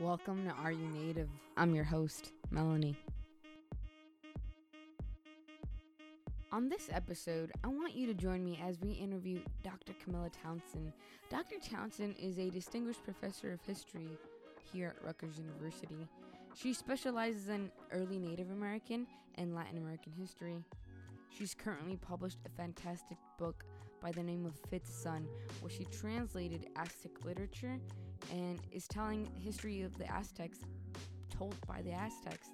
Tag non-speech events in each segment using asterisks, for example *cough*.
Welcome to Are You Native? I'm your host, Melanie. On this episode, I want you to join me as we interview Dr. Camilla Townsend. Dr. Townsend is a distinguished professor of history here at Rutgers University. She specializes in early Native American and Latin American history. She's currently published a fantastic book by the name of Fifth Sun, where she translated Aztec literature and is telling history of the Aztecs told by the Aztecs.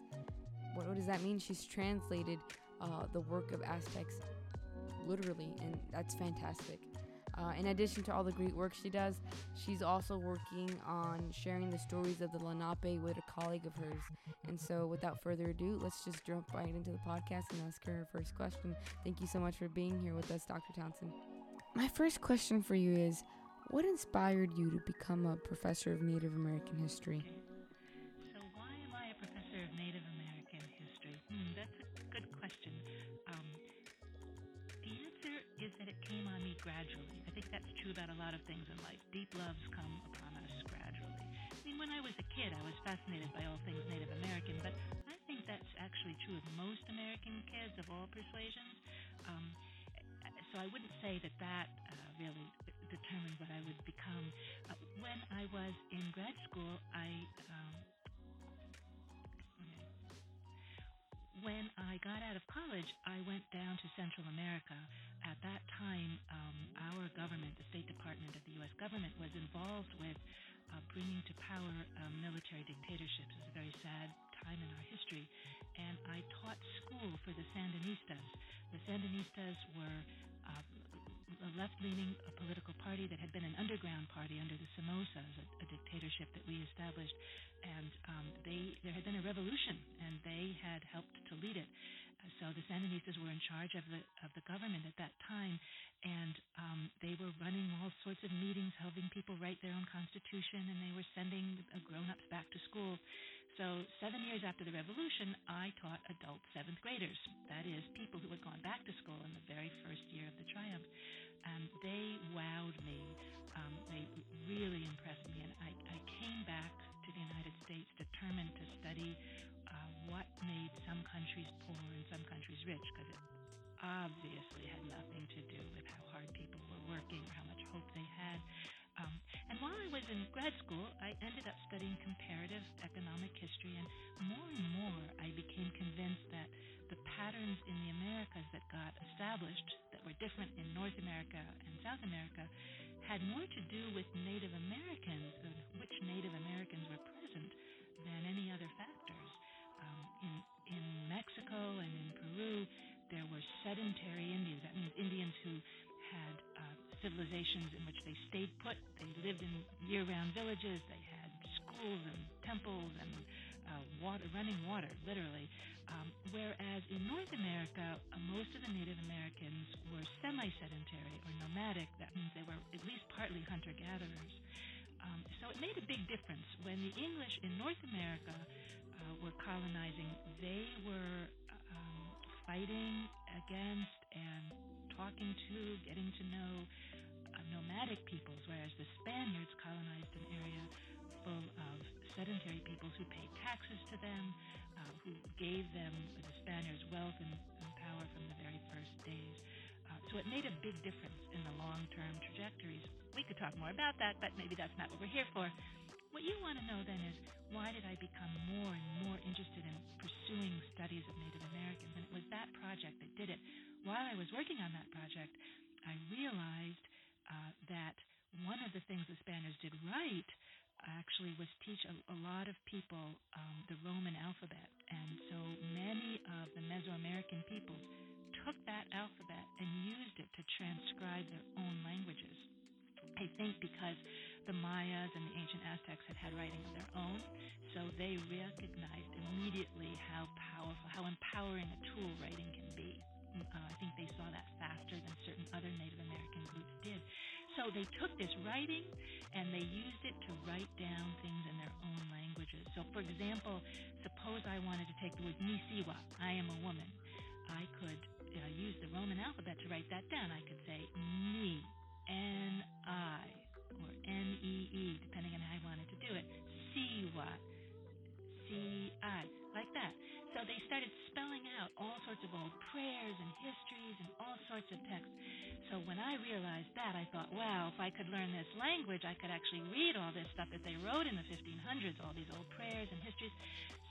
What, what does that mean? She's translated uh, the work of Aztecs literally, and that's fantastic. Uh, in addition to all the great work she does, she's also working on sharing the stories of the Lenape with a colleague of hers. And so, without further ado, let's just jump right into the podcast and ask her her first question. Thank you so much for being here with us, Dr. Townsend. My first question for you is What inspired you to become a professor of Native American history? So, why am I a professor of Native American history? Hmm, that's a good question. Um, the answer is that it came on me gradually. I think that's true about a lot of things in life. Deep loves come upon us gradually. I mean, when I was a kid, I was fascinated by all things Native American, but I think that's actually true of most American kids of all persuasions. Um, so I wouldn't say that that uh, really determined what I would become. Uh, when I was in grad school, I um, when I got out of college, I went down to Central America. At that time, um, our government, the State Department of the U.S. government, was involved with uh, bringing to power um, military dictatorships. It was a very sad time in our history. And I taught school for the Sandinistas. The Sandinistas were uh, a left-leaning political party that had been an underground party under the Somozas, a, a dictatorship that we established, and um, they there had been a revolution, and they had helped to lead it. Uh, so the Sandinistas were in charge of the of the government at that time, and um, they were running all sorts of meetings, helping people write their own constitution, and they were sending grown-ups back to school. So seven years after the revolution, I taught adult seventh graders. That is, people who had gone back to school in the very first year of the triumph. And they wowed me. Um, they really impressed me. And I, I came back to the United States determined to study uh, what made some countries poor and some countries rich, because it obviously had nothing to do with how hard people were working or how much hope they had. While I was in grad school, I ended up studying comparative economic history, and more and more I became convinced that the patterns in the Americas that got established, that were different in North America and South America, had more to do with Native Americans, which Native Americans were present, than any other factors. Um, in, in Mexico and in Peru, there were sedentary Indians. That means Indians who had uh, civilizations in which they stayed put. They lived in year-round villages. They had schools and temples and uh, water, running water, literally. Um, whereas in North America, uh, most of the Native Americans were semi-sedentary or nomadic. That means they were at least partly hunter-gatherers. Um, so it made a big difference when the English in North America uh, were colonizing. They were um, fighting against and talking to, getting to know uh, nomadic peoples, whereas the Spaniards colonized an area full of sedentary peoples who paid taxes to them, uh, who gave them, the Spaniards, wealth and, and power from the very first days. Uh, so it made a big difference in the long-term trajectories. We could talk more about that, but maybe that's not what we're here for. What you want to know then is why did I become more and more interested in pursuing studies of Native Americans? And it was that project that did it. While I was working on that project, I realized uh, that one of the things the Spaniards did right actually was teach a, a lot of people um, the Roman alphabet. And so many of the Mesoamerican peoples took that alphabet and used it to transcribe their own languages. I think because the Mayas and the ancient Aztecs had had writing of their own, so they recognized immediately how powerful, how empowering a tool writing can be. Uh, I think they saw that faster than certain other Native American groups did. So they took this writing and they used it to write down things in their own languages. So, for example, suppose I wanted to take the word Nisiwa, I am a woman. I could uh, use the Roman alphabet to write that down. I could say Ni, N I, or N E E, depending on how I wanted to do it. Siwa, old prayers and histories and all sorts of texts. So when I realized that, I thought, wow, if I could learn this language, I could actually read all this stuff that they wrote in the 1500s, all these old prayers and histories.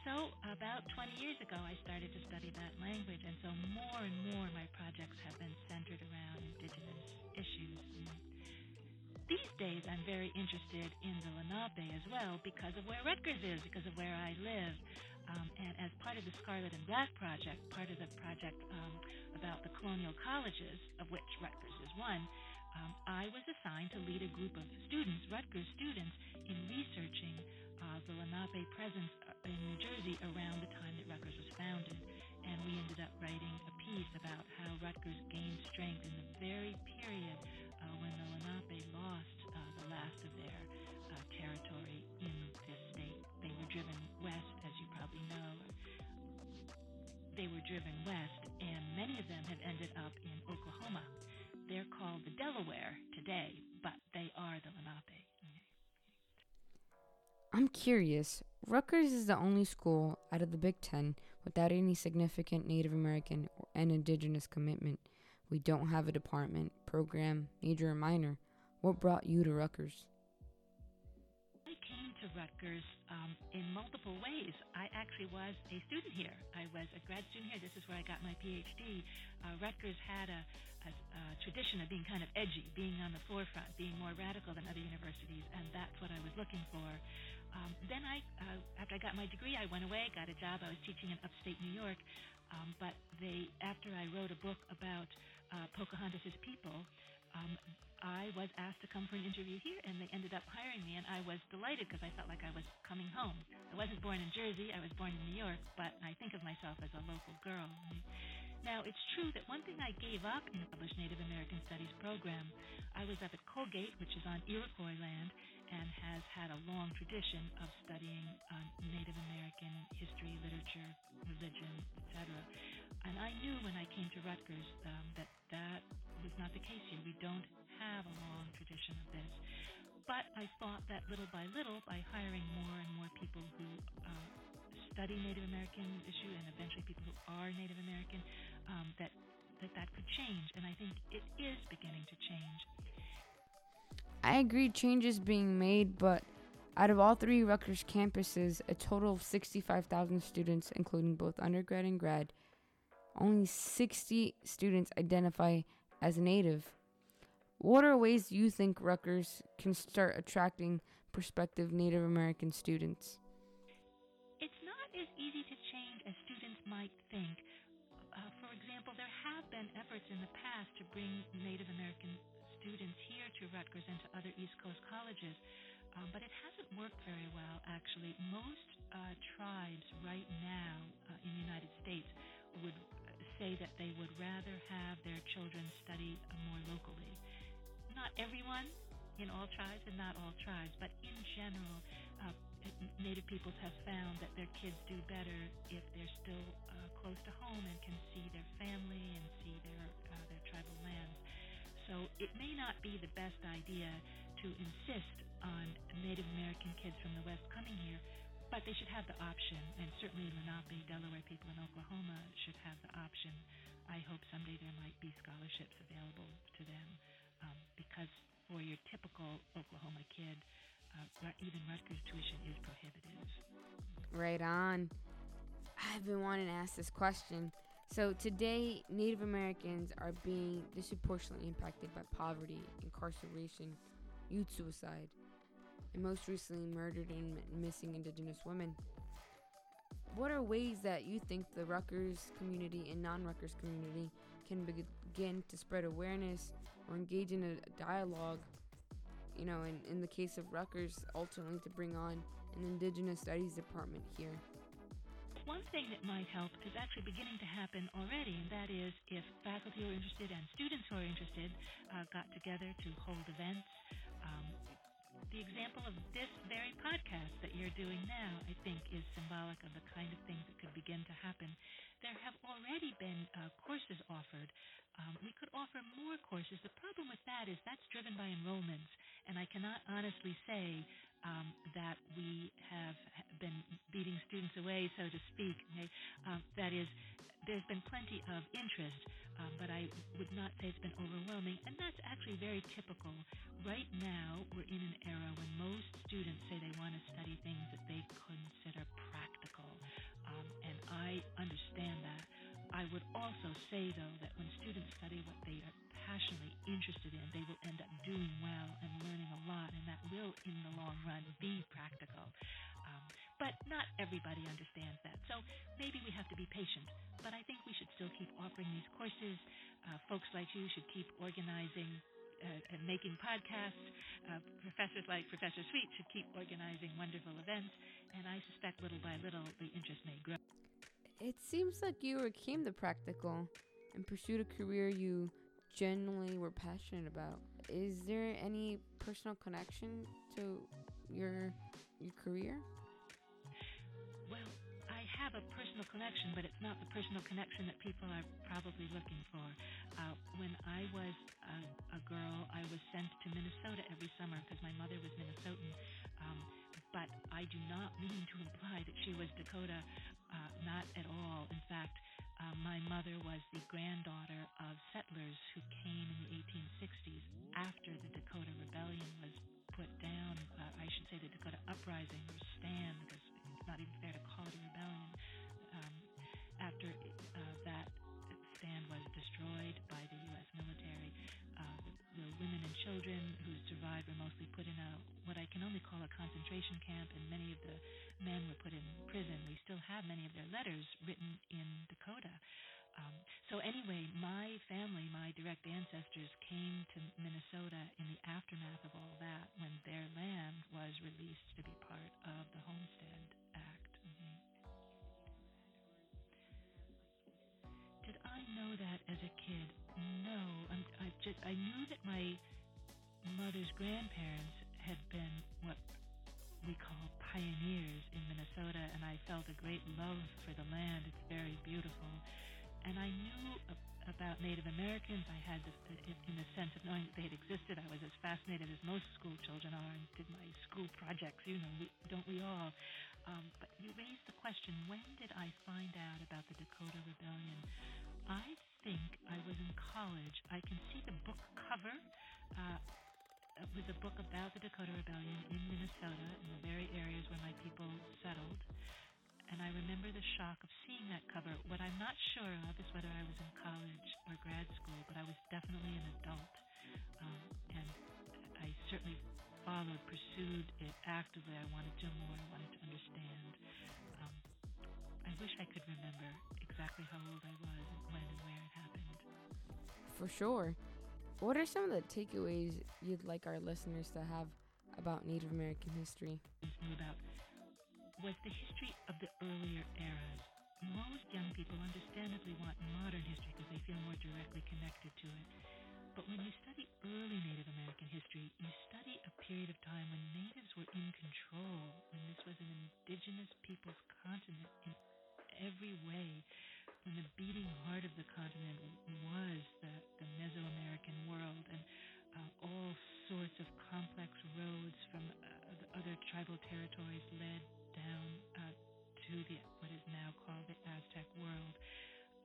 So about 20 years ago, I started to study that language, and so more and more my projects have been centered around indigenous issues. These days, I'm very interested in the Lenape as well because of where Rutgers is, because of where I live. Um, and as part of the Scarlet and Black Project, part of the project um, about the colonial colleges, of which Rutgers is one, um, I was assigned to lead a group of students, Rutgers students, in researching uh, the Lenape presence uh, in New Jersey around the time that Rutgers was founded. And we ended up writing a piece about how Rutgers gained strength in the very period They were driven west, and many of them have ended up in Oklahoma. They're called the Delaware today, but they are the Lenape. I'm curious. Rutgers is the only school out of the Big Ten without any significant Native American and Indigenous commitment. We don't have a department, program, major, or minor. What brought you to Rutgers? I came to Rutgers um, in multiple ways. Actually was a student here. I was a grad student here. This is where I got my PhD. Uh, Rutgers had a, a, a tradition of being kind of edgy, being on the forefront, being more radical than other universities, and that's what I was looking for. Um, then I, uh, after I got my degree, I went away, got a job. I was teaching in upstate New York, um, but they, after I wrote a book about uh, Pocahontas' people, um, I was asked to come for an interview here, and they ended up hiring me, and I was delighted because I felt like I was coming home. I wasn't born in Jersey; I was born in New York, but I think of myself as a local girl. Now, it's true that one thing I gave up in the published Native American Studies program, I was up at Colgate, which is on Iroquois land, and has had a long tradition of studying um, Native American history, literature, religion, etc. And I knew when I came to Rutgers um, that that was not the case here. We don't have a long tradition of this. But I thought that little by little, by hiring more and more people who uh, study Native American issue and eventually people who are Native American, um, that, that that could change. And I think it is beginning to change. I agree changes being made, but out of all three Rutgers campuses, a total of 65,000 students, including both undergrad and grad, only 60 students identify as a Native. What are ways you think Rutgers can start attracting prospective Native American students? It's not as easy to change as students might think. Uh, for example, there have been efforts in the past to bring Native American students here to Rutgers and to other East Coast colleges. Um, but it hasn't worked very well, actually. Most uh, tribes right now uh, in the United States would say that they would rather have their children study more locally. Not everyone in all tribes and not all tribes, but in general, uh, Native peoples have found that their kids do better if they're still uh, close to home and can see their family and see their uh, their tribal lands. So it may not be the best idea to insist on Native American kids from the West coming here, but they should have the option, and certainly Lenape, Delaware people in Oklahoma should have the option. I hope someday there might be scholarships available to them, um, because for your typical Oklahoma kid, uh, even Rutgers tuition is prohibitive. Right on. I've been wanting to ask this question. So today, Native Americans are being disproportionately impacted by poverty, incarceration, youth suicide, and most recently, murdered and missing Indigenous women. What are ways that you think the Rutgers community and non-Rutgers community can begin to spread awareness or engage in a dialogue? You know, in, in the case of Rutgers, ultimately to bring on an Indigenous Studies department here one thing that might help is actually beginning to happen already, and that is if faculty who are interested and students who are interested uh, got together to hold events. Um, the example of this very podcast that you're doing now, I think, is symbolic of the kind of things that could begin to happen. There have already been uh, courses offered. Um, we could offer more courses. The problem with that is that's driven by enrollments, and I cannot honestly say um, that we have been beating students away, so to speak. Okay? Um, that is, there's been plenty of interest, um, but I would not say it's been overwhelming, and that's actually very typical. Right now, we're in an era when most students say they want to study things that they consider practical, um, and I understand that. I would also say, though, that when students study what they are passionately interested in, they will end up doing well and learning a lot, and that will, in the long run, be practical. But not everybody understands that. So maybe we have to be patient. But I think we should still keep offering these courses. Uh, folks like you should keep organizing uh, and making podcasts. Uh, professors like Professor Sweet should keep organizing wonderful events. And I suspect little by little the interest may grow. It seems like you overcame the practical and pursued a career you genuinely were passionate about. Is there any personal connection to your your career? Personal connection, but it's not the personal connection that people are probably looking for. Uh, when I was a, a girl, I was sent to Minnesota every summer because my mother was Minnesotan. Um, but I do not *laughs* mean to imply that she was Dakota, uh, not at all. In fact, uh, my mother was the granddaughter of settlers who came in the 1860s after the Dakota Rebellion was put down. Uh, I should say the Dakota Uprising or stand, because it's not even fair to call it a rebellion. After uh, that stand was destroyed by the U.S. military, uh, the, the women and children who survived were mostly put in a what I can only call a concentration camp, and many of the men were put in prison. We still have many of their letters written in Dakota. Um, so anyway, my family, my direct ancestors, came to Minnesota in the aftermath of all that when a kid? No, I'm, I just I knew that my mother's grandparents had been what we call pioneers in Minnesota, and I felt a great love for the land. It's very beautiful and I knew about Native Americans. I had, in the sense of knowing that they had existed, I was as fascinated as most school children are and did my school projects. You know, don't we all? Um, but you raised the question: When did I find out about the Dakota Rebellion? I think I was in college. I can see the book cover. Uh, it was a book about the Dakota Rebellion in Minnesota, in the very areas where my people settled and I remember the shock of seeing that cover. What I'm not sure of is whether I was in college or grad school, but I was definitely an adult. Um, and I certainly followed, pursued it actively. I wanted to know more. I wanted to understand. Um, I wish I could remember exactly how old I was and when and where it happened. For sure. What are some of the takeaways you'd like our listeners to have about Native American history? About was the history of the earlier eras. Most young people understandably want modern history because they feel more directly connected to it. But when you study early Native American history, you study a period of time when natives were in control, when this was an indigenous people's continent in every way, when the beating heart of the continent was the, the Mesoamerican world, and uh, all sorts of complex roads from uh, other tribal territories led down uh, to the what is now called the Aztec world.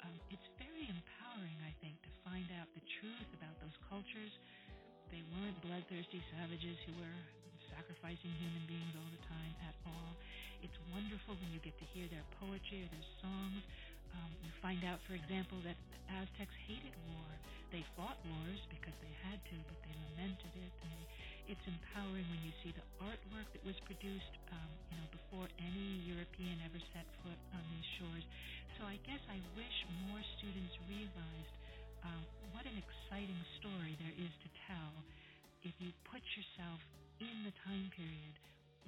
Um, it's very empowering, I think, to find out the truth about those cultures. They weren't bloodthirsty savages who were sacrificing human beings all the time at all. It's wonderful when you get to hear their poetry or their songs. Um, you find out, for example, that Aztecs hated war. They fought wars because they had to, but they lamented it. They, it's empowering when you see the artwork that was produced, um, you know, before any European ever set foot on these shores. So I guess I wish more students realized uh, what an exciting story there is to tell if you put yourself in the time period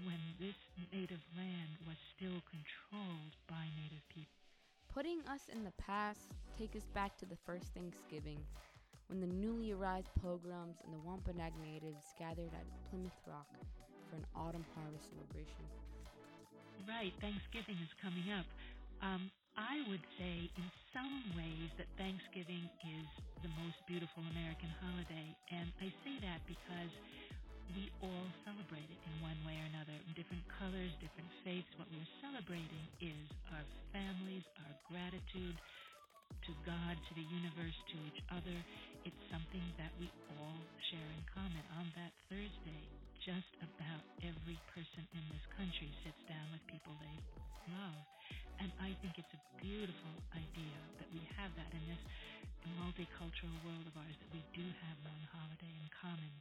when this native land was still controlled by native people. Putting us in the past, take us back to the first Thanksgiving, when the newly arrived pilgrims and the Wampanoag natives gathered at Plymouth Rock for an autumn harvest celebration. Right, Thanksgiving is coming up. Um, I would say, in some ways, that Thanksgiving is the most beautiful American holiday. And I say that because we all celebrate it in one way or another. Different colors, different faiths. What we're celebrating is our families, our gratitude to God, to the universe, to each other. It's something that we all share in common. On that Thursday, just about every person in this country sits down with people they love. And I think it's a beautiful idea that we have that in this multicultural world of ours, that we do have one holiday in common.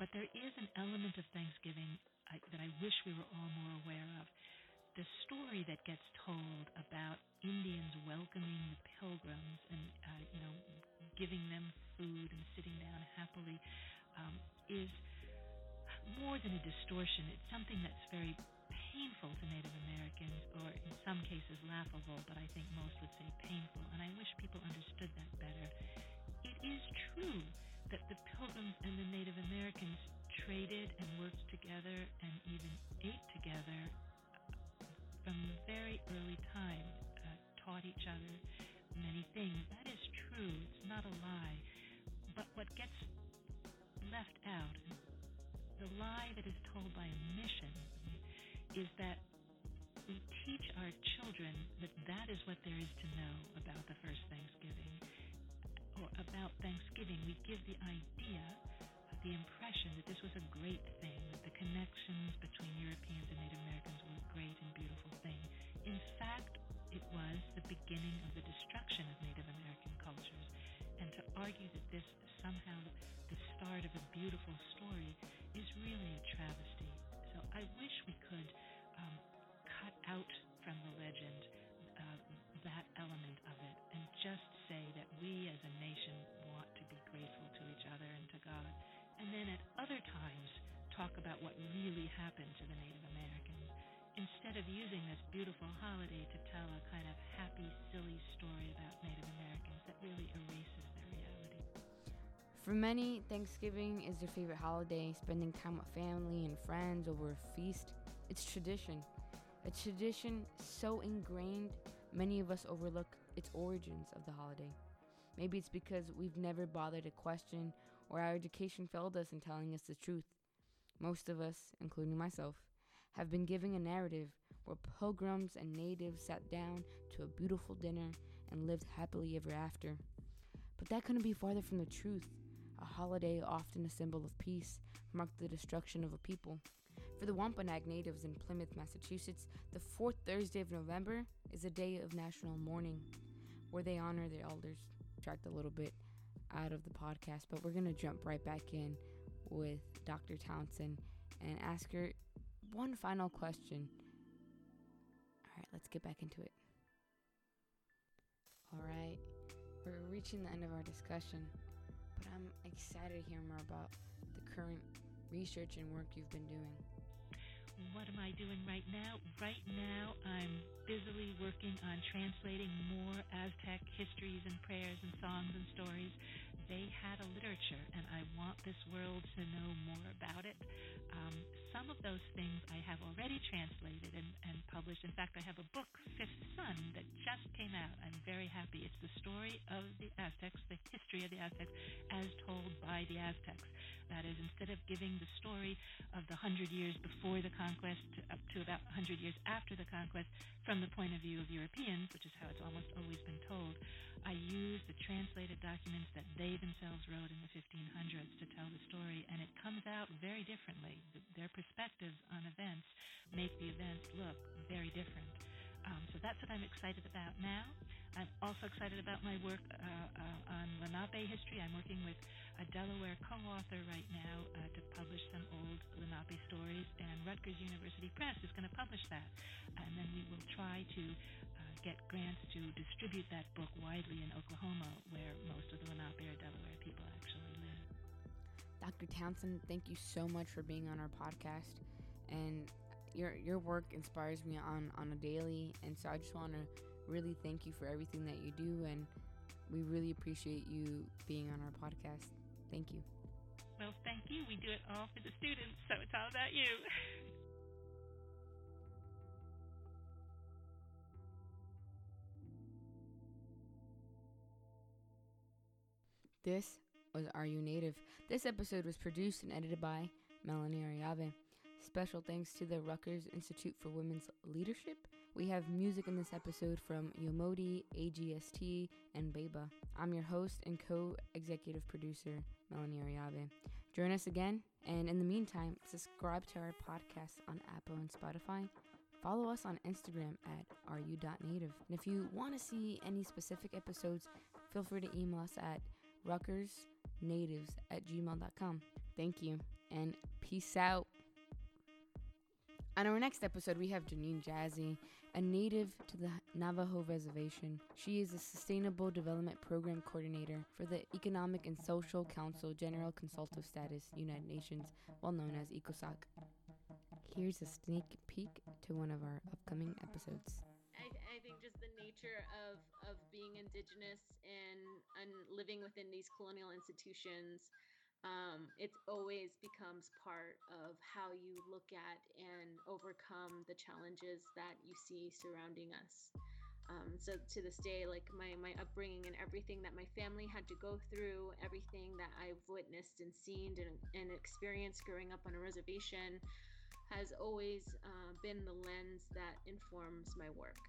But there is an element of Thanksgiving I, that I wish we were all more aware of the story that gets told about Indians welcoming the pilgrims and uh, you know giving them food and sitting down happily um, is more than a distortion. It's something that's very painful to Native Americans, or in some cases laughable, but I think most would say painful. And I wish people understood that better. It is true that the Pilgrims and the Native Americans traded and worked together and even ate together from very early time, uh, taught each other many things. That is true. It's not a lie. But what gets left out, the lie that is told by mission, is that we teach our children that that is what there is to know about the first Thanksgiving or about Thanksgiving. We give the idea the impression that this was a great thing, that the connections between Europeans and Native Americans were a great and beautiful thing. In fact, it was the beginning of the destruction of Native American cultures. And to argue that this somehow the start of a beautiful story is really a travesty. So I wish we could um, cut out we as a nation want to be grateful to each other and to God and then at other times talk about what really happened to the Native Americans instead of using this beautiful holiday to tell a kind of happy, silly story about Native Americans that really erases their reality. For many, Thanksgiving is their favorite holiday, spending time with family and friends over a feast. It's tradition. A tradition so ingrained, many of us overlook its origins of the holiday. Maybe it's because we've never bothered to question or our education failed us in telling us the truth. Most of us, including myself, have been given a narrative where pilgrims and natives sat down to a beautiful dinner and lived happily ever after. But that couldn't be farther from the truth. A holiday, often a symbol of peace, marked the destruction of a people. For the Wampanoag natives in Plymouth, Massachusetts, the fourth Thursday of November is a day of national mourning, where they honor their elders. Tracked a little bit out of the podcast, but we're going to jump right back in with Dr. Townsend and ask her one final question. All right, let's get back into it. All right, we're reaching the end of our discussion, but I'm excited to hear more about the current research and work you've been doing. What am I doing right now? Right now, I'm busily working on translating more Aztec histories and prayers and songs and stories they had a literature, and I want this world to know more about it. Um, some of those things I have already translated and, and published. In fact, I have a book, Fifth Sun, that just came out. I'm very happy. It's the story of the Aztecs, the history of the Aztecs, as told by the Aztecs. Is, instead of giving the story of the hundred years before the conquest up to about 100 years after the conquest from the point of view of Europeans, which is how it's almost always been told, I use the translated documents that they themselves wrote in the 1500s to tell the story, and it comes out very differently. Their perspectives on events make the events look very different. Um, so that's what I'm excited about now. I'm also excited about my work uh, uh, on Lenape history. I'm working with a Delaware co-author right now uh, to publish some old Lenape stories, and Rutgers University Press is going to publish that. And then we will try to get grants to distribute that book widely in Oklahoma, where most of the Lenape or Delaware people actually live. Dr. Townsend, thank you so much for being on our podcast, and your your work inspires me on on a daily. And so I just want to really thank you for everything that you do, and we really appreciate you being on our podcast. Thank you. Well, thank you. We do it all for the students, so it's all about you. This was Are You Native? This episode was produced and edited by Melanie Ariave. Special thanks to the Rutgers Institute for Women's Leadership We have music in this episode from Yomodi, AGST, and Beba. I'm your host and co executive producer, Melanie Ariabe. Join us again, and in the meantime, subscribe to our podcast on Apple and Spotify. Follow us on Instagram at ru.native. And if you want to see any specific episodes, feel free to email us at rutgersnatives at gmail.com. Thank you, and peace out. On our next episode, we have Janine Jazzy, a native to the Navajo Reservation. She is a Sustainable Development Program Coordinator for the Economic and Social Council General Consultative Status, United Nations, well known as ECOSOC. Here's a sneak peek to one of our upcoming episodes. I, I think just the nature of, of being indigenous and, and living within these colonial institutions um, it always becomes part of how you look at and overcome the challenges that you see surrounding us. Um, so to this day, like my, my upbringing and everything that my family had to go through, everything that I've witnessed and seen and, and experienced growing up on a reservation has always uh, been the lens that informs my work.